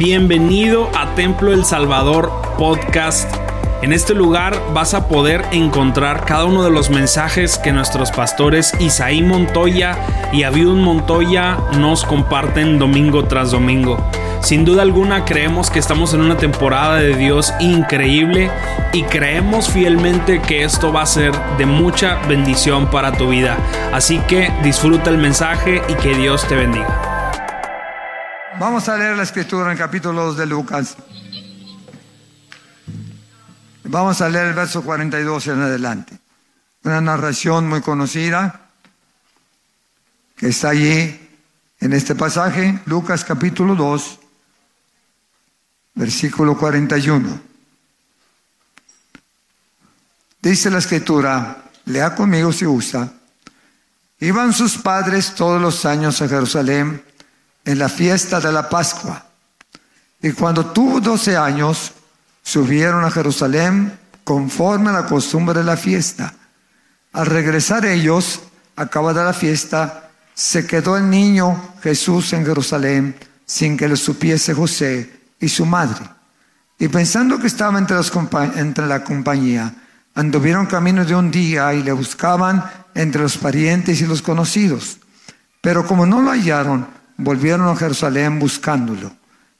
Bienvenido a Templo El Salvador Podcast. En este lugar vas a poder encontrar cada uno de los mensajes que nuestros pastores Isaí Montoya y Abiud Montoya nos comparten domingo tras domingo. Sin duda alguna creemos que estamos en una temporada de Dios increíble y creemos fielmente que esto va a ser de mucha bendición para tu vida. Así que disfruta el mensaje y que Dios te bendiga. Vamos a leer la escritura en el capítulo 2 de Lucas. Vamos a leer el verso 42 en adelante. Una narración muy conocida que está allí en este pasaje, Lucas capítulo 2, versículo 41. Dice la escritura, lea conmigo si usa. Iban sus padres todos los años a Jerusalén en la fiesta de la Pascua. Y cuando tuvo doce años, subieron a Jerusalén conforme a la costumbre de la fiesta. Al regresar ellos, acabada la fiesta, se quedó el niño Jesús en Jerusalén sin que lo supiese José y su madre. Y pensando que estaba entre, entre la compañía, anduvieron camino de un día y le buscaban entre los parientes y los conocidos. Pero como no lo hallaron, volvieron a Jerusalén buscándolo.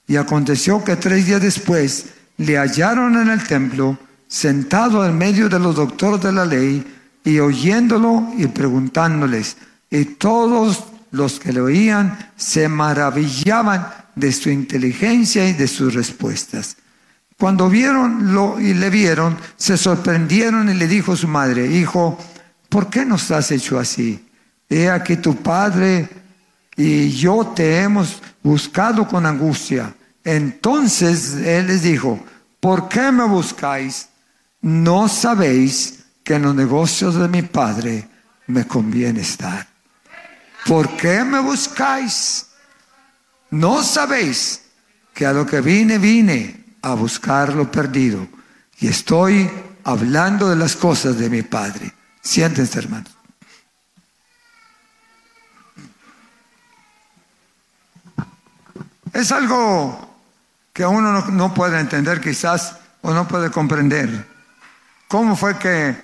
Y aconteció que tres días después le hallaron en el templo, sentado en medio de los doctores de la ley, y oyéndolo y preguntándoles. Y todos los que le oían se maravillaban de su inteligencia y de sus respuestas. Cuando vieron lo y le vieron, se sorprendieron y le dijo su madre, hijo, ¿por qué nos has hecho así? He aquí tu padre y yo te hemos buscado con angustia. Entonces él les dijo, ¿por qué me buscáis? No sabéis que en los negocios de mi padre me conviene estar. ¿Por qué me buscáis? No sabéis que a lo que vine, vine a buscar lo perdido. Y estoy hablando de las cosas de mi Padre. Siéntense, hermanos. Es algo que uno no, puede entender quizás o no puede comprender. ¿Cómo fue que,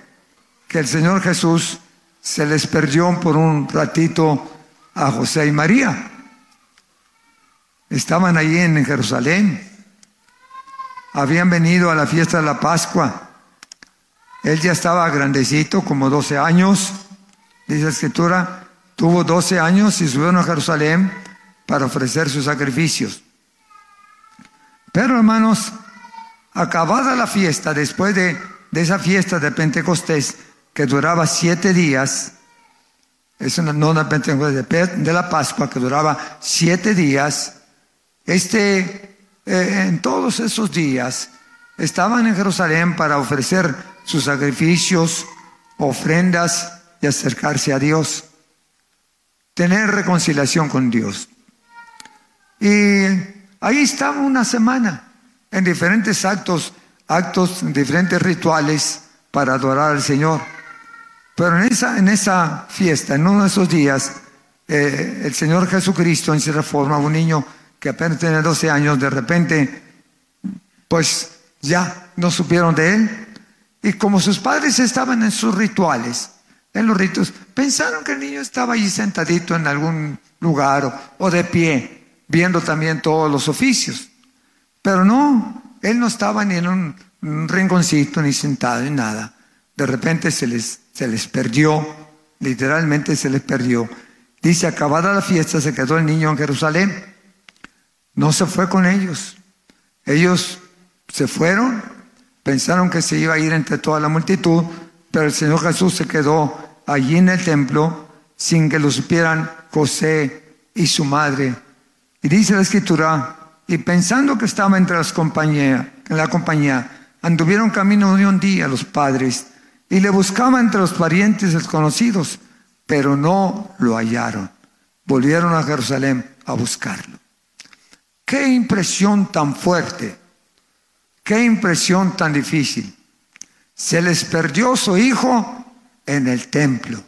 que el Señor Jesús se les perdió por un ratito a José y María? Estaban allí en Jerusalén. Habían venido a la fiesta de la Pascua. Él ya estaba grandecito, como 12 años. Dice la escritura, tuvo 12 años y subieron a Jerusalén para ofrecer sus sacrificios. Pero hermanos, acabada la fiesta, después de, esa fiesta de Pentecostés, que duraba siete días, es una, no de Pentecostés, de, la Pascua, que duraba siete días, este, eh, en todos esos días, estaban en Jerusalén para ofrecer sus sacrificios, ofrendas y acercarse a Dios, tener reconciliación con Dios. Y ahí estaba una semana en diferentes actos, actos, diferentes rituales para adorar al Señor. Pero en esa, en esa fiesta, en uno de esos días, eh, el Señor Jesucristo en cierta forma, un niño que apenas tenía 12 años, de repente, pues ya no supieron de él. Y como sus padres estaban en sus rituales, en los ritos, pensaron que el niño estaba allí sentadito en algún lugar o de pie viendo también todos los oficios. Pero no, él no estaba ni en un, rinconcito, ni sentado, ni nada. De repente se les, se les perdió, literalmente se les perdió. Dice, acabada la fiesta, se quedó el niño en Jerusalén. No se fue con ellos. Ellos se fueron, pensaron que se iba a ir entre toda la multitud, pero el Señor Jesús se quedó allí en el templo sin que lo supieran José y su madre dice la escritura, y pensando que estaba entre las compañías, en la compañía, anduvieron camino de un día los padres y le buscaban entre los parientes desconocidos, pero no lo hallaron. Volvieron a Jerusalén a buscarlo. Qué impresión tan fuerte, qué impresión tan difícil. Se les perdió su hijo en el templo.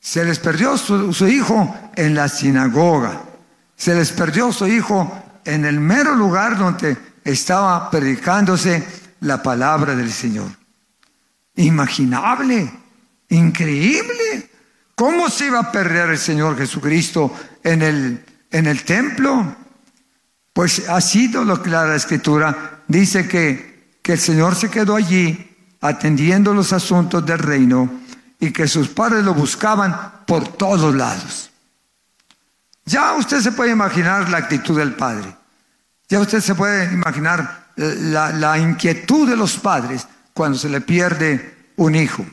Se les perdió su hijo en la sinagoga. Se les perdió su hijo en el mero lugar donde estaba predicándose la palabra del Señor. Imaginable, increíble. ¿Cómo se iba a perder el Señor Jesucristo en el, en el templo? Pues ha sido lo que la escritura dice que, que el Señor se quedó allí atendiendo los asuntos del reino y que sus padres lo buscaban por todos lados. Ya usted se puede imaginar la actitud del padre. Ya usted se puede imaginar la, inquietud de los padres cuando se le pierde un hijo.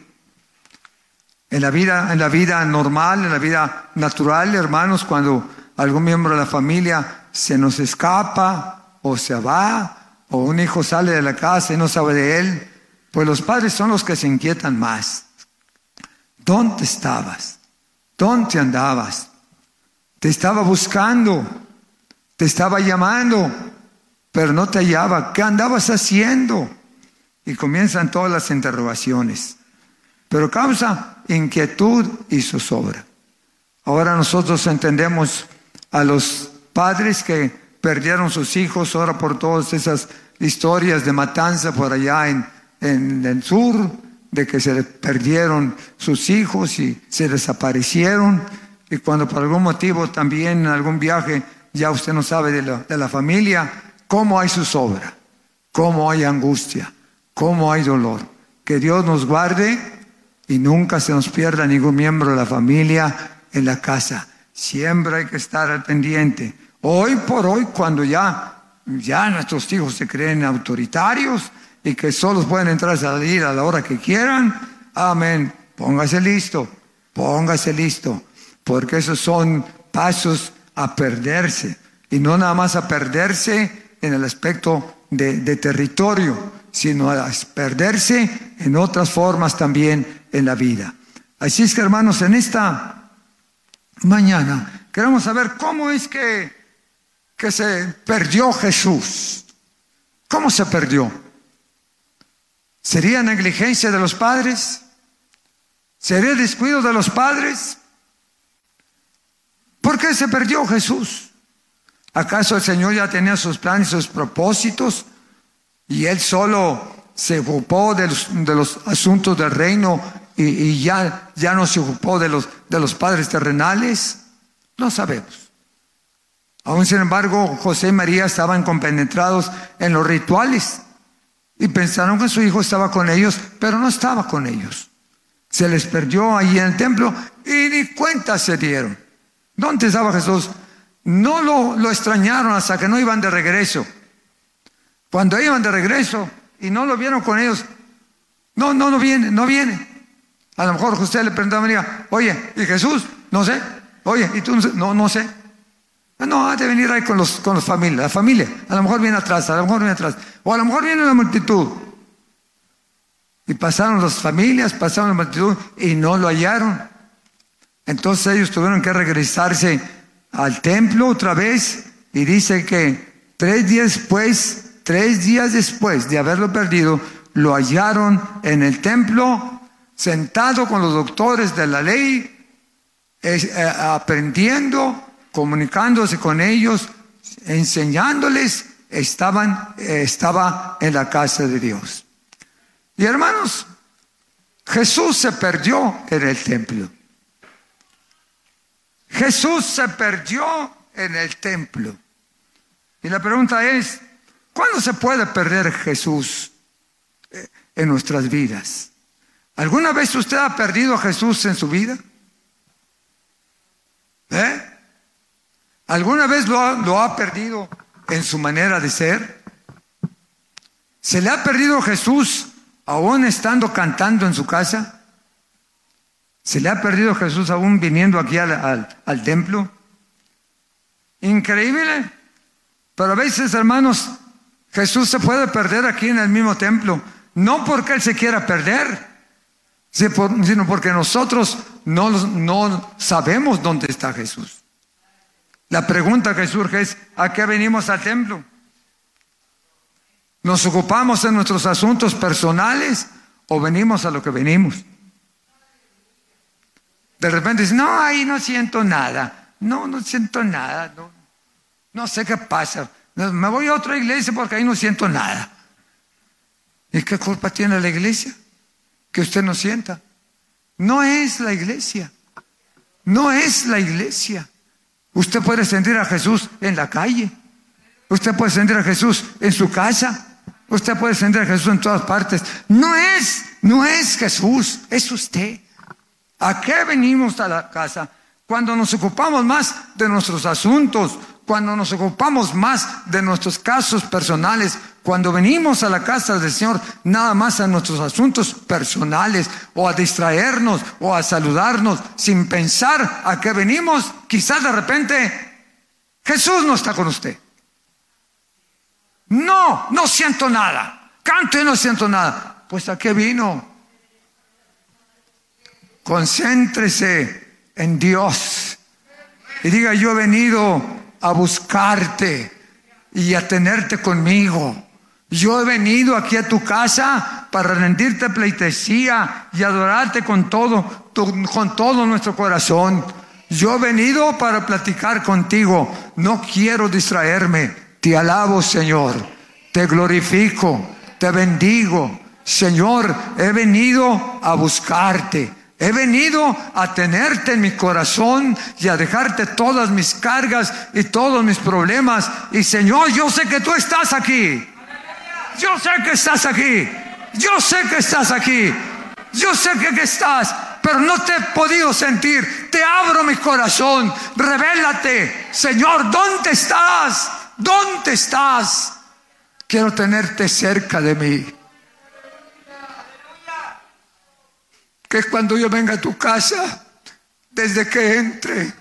En la vida, en la vida normal, en la vida natural, hermanos, cuando algún miembro de la familia se nos escapa o se va o un hijo sale de la casa y no sabe de él, pues los padres son los que se inquietan más. ¿Dónde estabas? ¿Dónde andabas? Te estaba buscando, te estaba llamando, pero no te hallaba. ¿Qué andabas haciendo? Y comienzan todas las interrogaciones. Pero causa inquietud y zozobra. Ahora nosotros entendemos a los padres que perdieron sus hijos, ahora por todas esas historias de matanza por allá en, en el sur, de que se perdieron sus hijos y se desaparecieron. Y cuando por algún motivo también en algún viaje ya usted no sabe de la, de la familia, cómo hay zozobra, cómo hay angustia, cómo hay dolor. Que Dios nos guarde y nunca se nos pierda ningún miembro de la familia en la casa. Siempre hay que estar al pendiente. Hoy por hoy, cuando ya, ya nuestros hijos se creen autoritarios y que solo pueden entrar y salir a la hora que quieran, amén. Póngase listo, póngase listo, porque esos son pasos a perderse. Y no nada más a perderse en el aspecto de, territorio, sino a perderse en otras formas también en la vida. Así es que hermanos, en esta mañana. Queremos saber cómo es que, que se perdió Jesús. ¿Cómo se perdió? ¿Sería negligencia de los padres? ¿Sería descuido de los padres? ¿Por qué se perdió Jesús? ¿Acaso el Señor ya tenía sus planes, sus propósitos y él solo se ocupó de los, asuntos del reino y, ya, ya no se ocupó de los, de los padres terrenales? No sabemos. Aún sin embargo, José y María estaban compenetrados en los rituales y pensaron que su hijo estaba con ellos, pero no estaba con ellos. Se les perdió ahí en el templo y ni cuenta se dieron. ¿Dónde estaba Jesús? No lo, lo extrañaron hasta que no iban de regreso. Cuando iban de regreso y no lo vieron con ellos, no, no, no viene, no viene. A lo mejor usted le preguntaba a María, oye, ¿y Jesús? No sé. Oye, ¿y tú? No, no sé. No, ha de venir ahí con los, con los familias, la familia. A lo mejor viene atrás, a lo mejor viene atrás. O a lo mejor viene la multitud. Y pasaron las familias, pasaron la multitud y no lo hallaron. Entonces ellos tuvieron que regresarse al templo otra vez y dice que tres días después, tres días después de haberlo perdido, lo hallaron en el templo sentado con los doctores de la ley, eh, aprendiendo, comunicándose con ellos, enseñándoles, estaban, eh, estaba en la casa de Dios. Y hermanos, Jesús se perdió en el templo. Jesús se perdió en el templo. Y la pregunta es, ¿cuándo se puede perder Jesús eh, en nuestras vidas? ¿Alguna vez usted ha perdido a Jesús en su vida? ¿Eh? ¿Alguna vez lo ha, lo ha perdido en su manera de ser? ¿Se le ha perdido Jesús aún estando cantando en su casa? ¿Se le ha perdido Jesús aún viniendo aquí al, al templo? Increíble. Pero a veces, hermanos, Jesús se puede perder aquí en el mismo templo. No porque Él se quiera perder, sino porque nosotros no, no sabemos dónde está Jesús. La pregunta que surge es, ¿a qué venimos al templo? ¿Nos ocupamos en nuestros asuntos personales o venimos a lo que venimos? De repente dice, no, ahí no siento nada. No, no siento nada. No, no sé qué pasa. Me voy a otra iglesia porque ahí no siento nada. ¿Y qué culpa tiene la iglesia? Que usted no sienta. No es la iglesia. No es la iglesia. Usted puede sentir a Jesús en la calle. Usted puede sentir a Jesús en su casa. Usted puede sentir a Jesús en todas partes. No es, no es Jesús, es usted. ¿A qué venimos a la casa? Cuando nos ocupamos más de nuestros asuntos, cuando nos ocupamos más de nuestros casos personales, cuando venimos a la casa del Señor, nada más a nuestros asuntos personales, o a distraernos, o a saludarnos, sin pensar a qué venimos, quizás de repente Jesús no está con usted. No, no siento nada. Canto y no siento nada. Pues a qué vino. Concéntrese en Dios y diga, yo he venido a buscarte y a tenerte conmigo. Yo he venido aquí a tu casa para rendirte pleitesía y adorarte con todo, con todo nuestro corazón. Yo he venido para platicar contigo. No quiero distraerme. Te alabo, Señor. Te glorifico. Te bendigo. Señor, he venido a buscarte. He venido a tenerte en mi corazón y a dejarte todas mis cargas y todos mis problemas. Y Señor, yo sé que tú estás aquí. Yo sé que estás aquí. Yo sé que estás aquí. Yo sé que, estás, pero no te he podido sentir. Te abro mi corazón. Revélate. Señor, ¿dónde estás? ¿Dónde estás? Quiero tenerte cerca de mí. Que cuando yo venga a tu casa, desde que entre,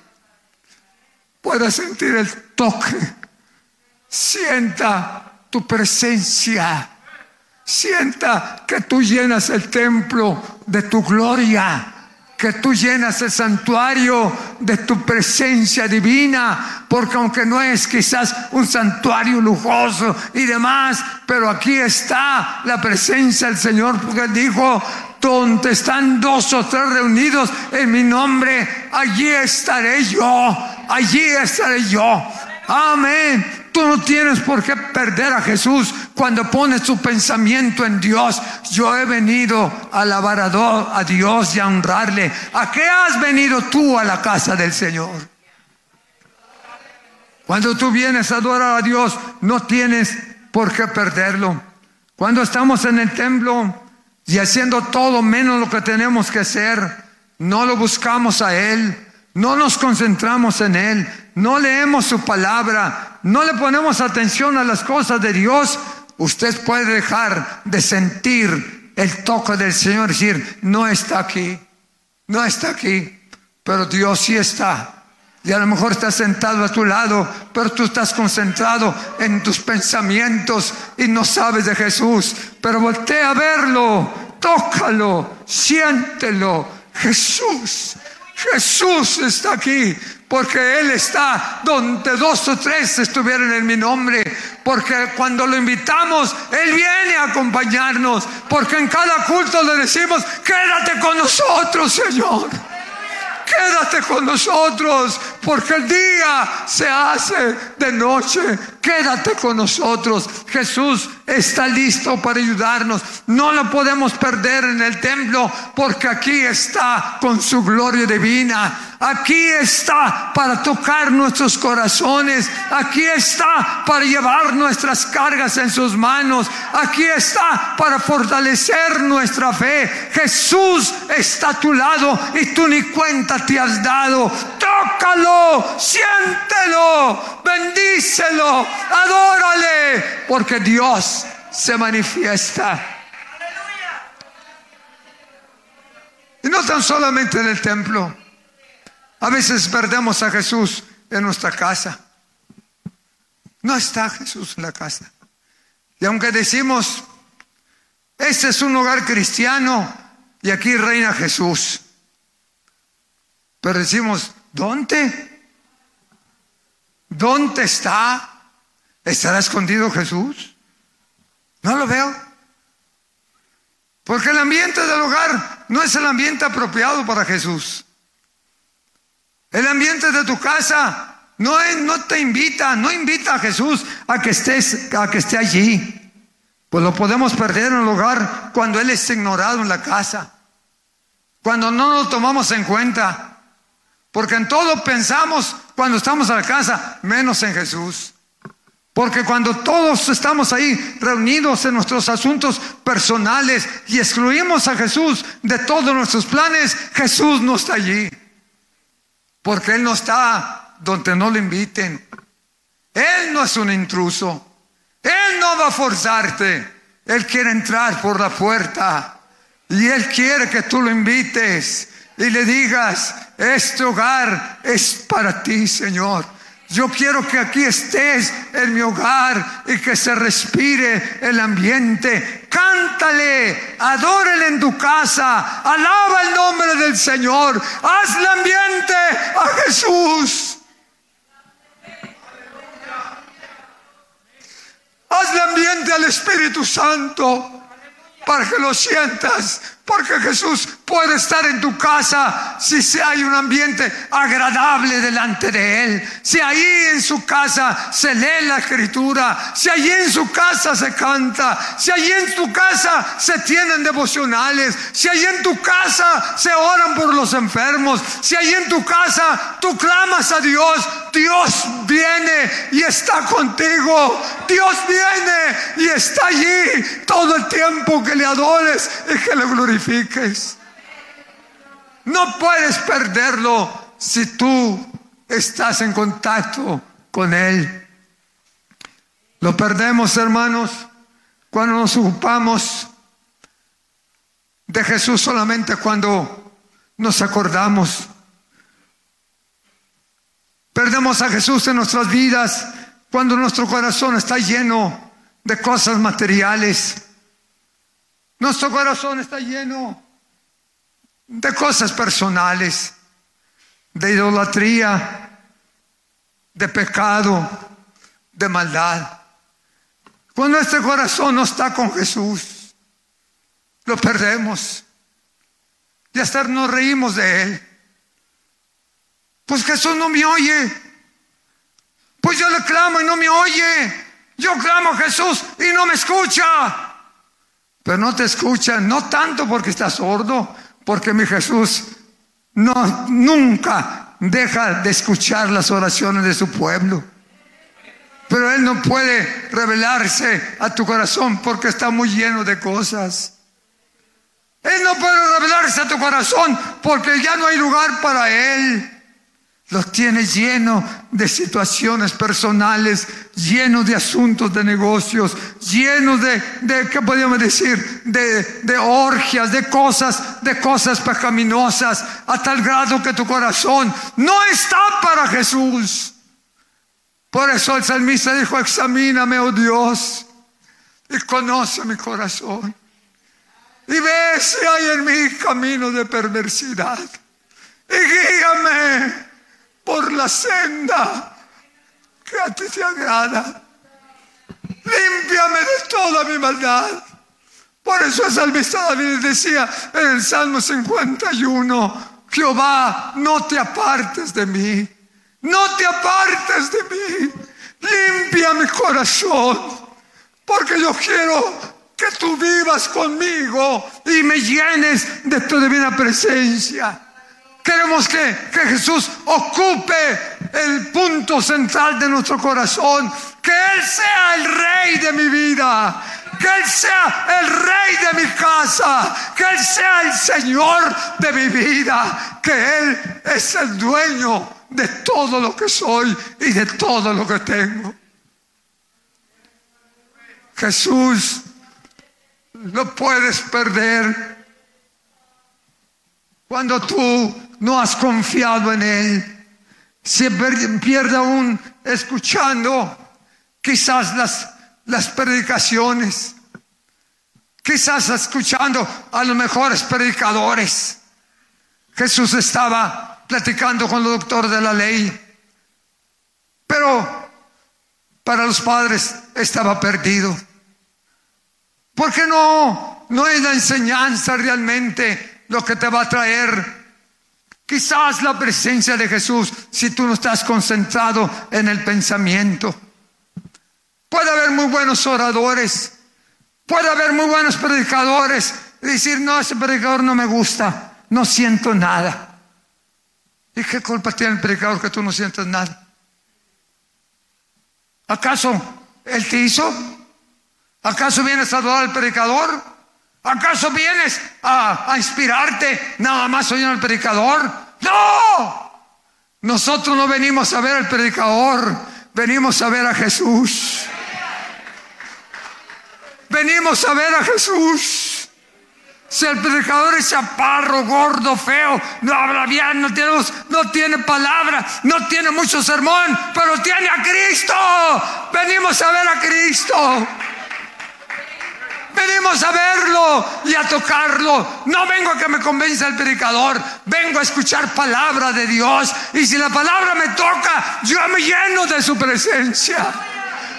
pueda sentir el toque, sienta tu presencia, sienta que tú llenas el templo de tu gloria que tú llenas el santuario de tu presencia divina, porque aunque no es quizás un santuario lujoso y demás, pero aquí está la presencia del Señor, porque dijo, donde están dos o tres reunidos en mi nombre, allí estaré yo, allí estaré yo. Amén. Tú no tienes por qué perder a Jesús cuando pones tu pensamiento en Dios. Yo he venido a alabar a Dios y a honrarle. ¿A qué has venido tú a la casa del Señor? Cuando tú vienes a adorar a Dios, no tienes por qué perderlo. Cuando estamos en el templo y haciendo todo menos lo que tenemos que hacer, no lo buscamos a Él, no nos concentramos en Él, no leemos su palabra, no le ponemos atención a las cosas de Dios, usted puede dejar de sentir el toque del Señor, decir, no está aquí, no está aquí, pero Dios sí está. Y a lo mejor está sentado a tu lado, pero tú estás concentrado en tus pensamientos y no sabes de Jesús. Pero voltea a verlo, tócalo, siéntelo. Jesús, Jesús está aquí porque Él está donde dos o tres estuvieron en mi nombre, porque cuando lo invitamos, Él viene a acompañarnos, porque en cada culto le decimos, quédate con nosotros, Señor. Quédate con nosotros, porque el día se hace de noche. Quédate con nosotros. Jesús está listo para ayudarnos. No lo podemos perder en el templo, porque aquí está con su gloria divina. Aquí está para tocar nuestros corazones. Aquí está para llevar nuestras cargas en sus manos. Aquí está para fortalecer nuestra fe. Jesús está a tu lado y tú ni cuenta te has dado. Tócalo, siéntelo, bendícelo, adórale, porque Dios se manifiesta. Y no tan solamente en el templo. A veces perdemos a Jesús en nuestra casa. No está Jesús en la casa. Y aunque decimos, este es un hogar cristiano y aquí reina Jesús. Pero decimos, ¿dónde? ¿Dónde está? ¿Estará escondido Jesús? No lo veo. Porque el ambiente del hogar no es el ambiente apropiado para Jesús. El ambiente de tu casa No, no te invita, no invita a Jesús a que estés, a que esté allí. Pues lo podemos perder en el hogar cuando Él es ignorado en la casa. Cuando no lo tomamos en cuenta. Porque en todo pensamos cuando estamos en la casa, menos en Jesús. Porque cuando todos estamos ahí reunidos en nuestros asuntos personales y excluimos a Jesús de todos nuestros planes, Jesús no está allí. Porque Él no está donde no le inviten. Él no es un intruso. Él no va a forzarte. Él quiere entrar por la puerta. Y Él quiere que tú lo invites y le digas, este hogar es para ti, Señor. Yo quiero que aquí estés en mi hogar y que se respire el ambiente. Cántale, adórele en tu casa, alaba el nombre del Señor, hazle ambiente a Jesús. Hazle ambiente al Espíritu Santo para que lo sientas porque Jesús puede estar en tu casa si hay un ambiente agradable delante de Él. Si ahí en su casa se lee la escritura. Si ahí en su casa se canta. Si ahí en tu casa se tienen devocionales. Si ahí en tu casa se oran por los enfermos. Si ahí en tu casa tú clamas a Dios. Dios viene y está contigo. Dios viene y está allí todo el tiempo que le adores y que le glorifiques. No puedes perderlo si tú estás en contacto con Él. Lo perdemos, hermanos, cuando nos ocupamos de Jesús solamente cuando nos acordamos. Perdemos a Jesús en nuestras vidas cuando nuestro corazón está lleno de cosas materiales. Nuestro corazón está lleno de cosas personales, de idolatría, de pecado, de maldad. Cuando este corazón no está con Jesús, lo perdemos. Y hasta nos reímos de Él. Pues Jesús no me oye. Pues yo le clamo y no me oye. Yo clamo a Jesús y no me escucha pero no te escuchan, no tanto porque estás sordo, porque mi Jesús no, nunca deja de escuchar las oraciones de su pueblo. Pero Él no puede revelarse a tu corazón porque está muy lleno de cosas. Él no puede revelarse a tu corazón porque ya no hay lugar para Él. Los tienes lleno de situaciones personales, llenos de asuntos de negocios, llenos de, de ¿qué podríamos decir? De, de orgias, de cosas, de cosas pecaminosas, a tal grado que tu corazón no está para Jesús. Por eso el salmista dijo, examíname, oh Dios, y conoce mi corazón. Y ve si hay en mí camino de perversidad. Y guíame por la senda que a ti te agrada. Límpiame de toda mi maldad. Por eso el salmista David decía en el Salmo 51, Jehová, no te apartes de mí, no te apartes de mí, limpia mi corazón, porque yo quiero que tú vivas conmigo y me llenes de tu divina presencia. Queremos que, Jesús ocupe el punto central de nuestro corazón. Que Él sea el rey de mi vida. Que Él sea el rey de mi casa. Que Él sea el Señor de mi vida. Que Él es el dueño de todo lo que soy y de todo lo que tengo. Jesús, no puedes perder cuando tú no has confiado en Él. Se pierde aún escuchando quizás las, las predicaciones, quizás escuchando a los mejores predicadores. Jesús estaba platicando con los doctores de la ley, pero para los padres estaba perdido. Porque no, no es la enseñanza realmente lo que te va a traer Quizás la presencia de Jesús si tú no estás concentrado en el pensamiento. Puede haber muy buenos oradores, puede haber muy buenos predicadores y decir, no, ese predicador no me gusta, no siento nada. ¿Y qué culpa tiene el predicador que tú no sientes nada? ¿Acaso él te hizo? ¿Acaso vienes a adorar al predicador? ¿Acaso vienes a, inspirarte nada más oyendo al predicador? No. Nosotros no venimos a ver al predicador, venimos a ver a Jesús. Venimos a ver a Jesús. Si el predicador es chaparro, gordo, feo, no habla bien, no tiene, no tiene palabra, no tiene mucho sermón, pero tiene a Cristo. Venimos a ver a Cristo. Venimos a verlo y a tocarlo. No vengo a que me convenza el predicador, vengo a escuchar palabra de Dios. Y si la palabra me toca, yo me lleno de su presencia.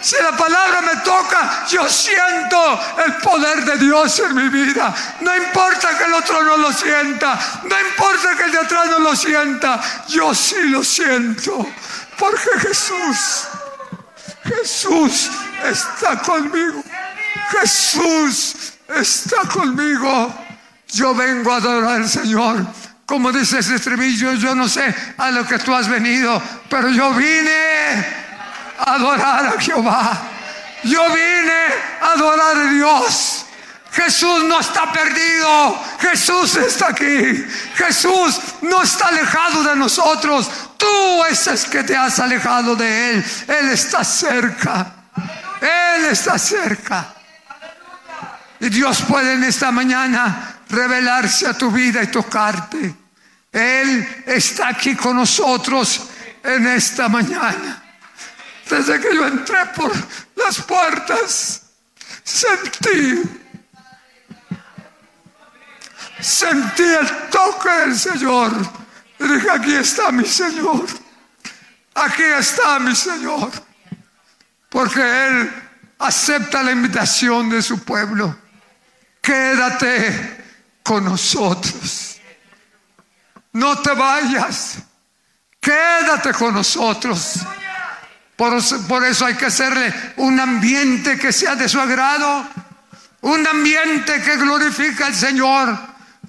Si la palabra me toca, yo siento el poder de Dios en mi vida. No importa que el otro no lo sienta, no importa que el de atrás no lo sienta, yo sí lo siento. Porque Jesús, Jesús está conmigo. Jesús está conmigo. Yo vengo a adorar al Señor. Como dice ese estribillo, yo no sé a lo que tú has venido, pero yo vine adorar a Jehová. Yo vine a adorar a Dios. Jesús no está perdido. Jesús está aquí. Jesús no está alejado de nosotros. Tú es que te has alejado de Él. Él está cerca. Él está cerca. Y Dios puede en esta mañana revelarse a tu vida y tocarte. Él está aquí con nosotros en esta mañana. Desde que yo entré por las puertas, sentí, sentí el toque del Señor. Y dije, aquí está mi Señor. Aquí está mi Señor. Porque Él acepta la invitación de su pueblo. Quédate con nosotros. No te vayas. Quédate con nosotros. Por, eso hay que hacerle un ambiente que sea de su agrado, un ambiente que glorifica al Señor.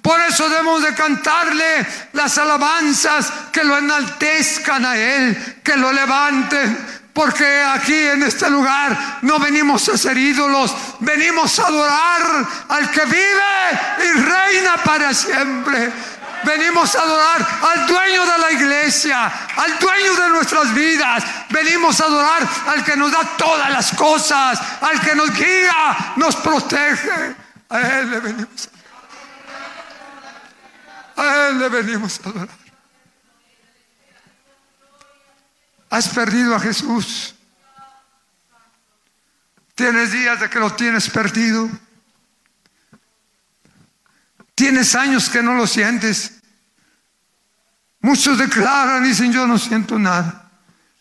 Por eso debemos de cantarle las alabanzas que lo enaltezcan a Él, que lo levanten. Porque aquí en este lugar no venimos a ser ídolos, venimos a adorar al que vive y reina para siempre. Venimos a adorar al dueño de la iglesia, al dueño de nuestras vidas. Venimos a adorar al que nos da todas las cosas, al que nos guía, nos protege. A Él le venimos a adorar. A Él le venimos a adorar. Has perdido a Jesús. Tienes días de que lo tienes perdido. Tienes años que no lo sientes. Muchos declaran y dicen, yo no siento nada.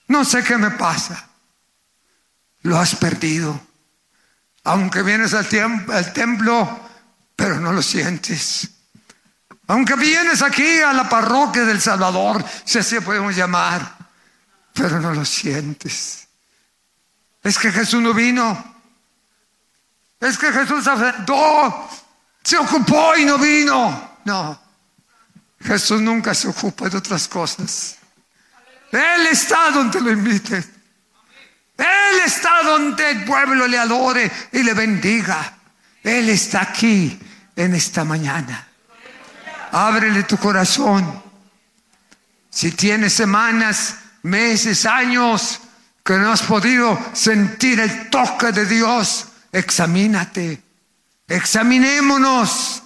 No sé qué me pasa. Lo has perdido. Aunque vienes al, al templo, pero no lo sientes. Aunque vienes aquí a la parroquia del Salvador, si así podemos llamar, pero no lo sientes. Es que Jesús no vino. Es que Jesús se ocupó y no vino. No, Jesús nunca se ocupa de otras cosas. Él está donde lo invite. Él está donde el pueblo le adore y le bendiga. Él está aquí en esta mañana. Ábrele tu corazón. Si tienes semanas, meses, años que no has podido sentir el toque de Dios, examínate. Examinémonos.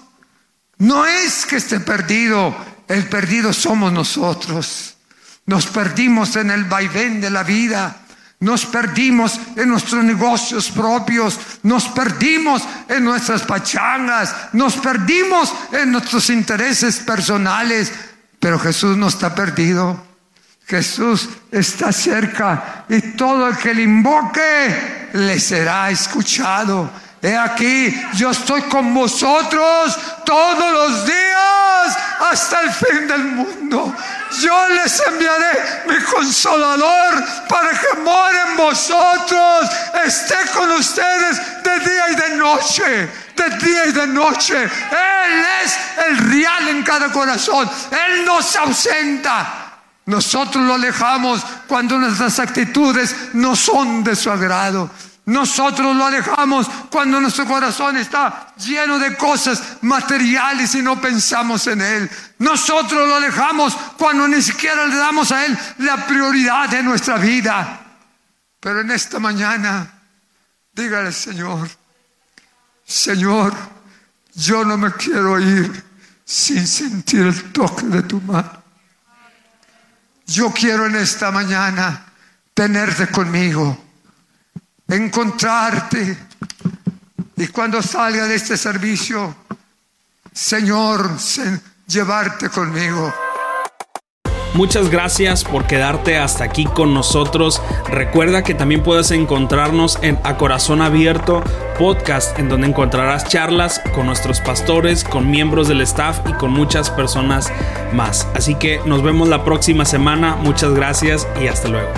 No es que esté perdido, el perdido somos nosotros. Nos perdimos en el vaivén de la vida. Nos perdimos en nuestros negocios propios, nos perdimos en nuestras pachangas, nos perdimos en nuestros intereses personales, pero Jesús no está perdido. Jesús está cerca y todo el que le invoque le será escuchado He aquí, yo estoy con vosotros todos los días hasta el fin del mundo. Yo les enviaré mi consolador para que moren vosotros, esté con ustedes de día y de noche, de día y de noche. Él es el real en cada corazón. Él no se ausenta. Nosotros lo alejamos cuando nuestras actitudes no son de su agrado. Nosotros lo alejamos cuando nuestro corazón está lleno de cosas materiales y no pensamos en Él. Nosotros lo alejamos cuando ni siquiera le damos a Él la prioridad de nuestra vida. Pero en esta mañana, dígale Señor, Señor, yo no me quiero ir sin sentir el toque de tu mano. Yo quiero en esta mañana tenerte conmigo encontrarte. Y cuando salga de este servicio, Señor, llevarte conmigo. Muchas gracias por quedarte hasta aquí con nosotros. Recuerda que también puedes encontrarnos en A Corazón Abierto podcast, en donde encontrarás charlas con nuestros pastores, con miembros del staff y con muchas personas más. Así que nos vemos la próxima semana. Muchas gracias y hasta luego.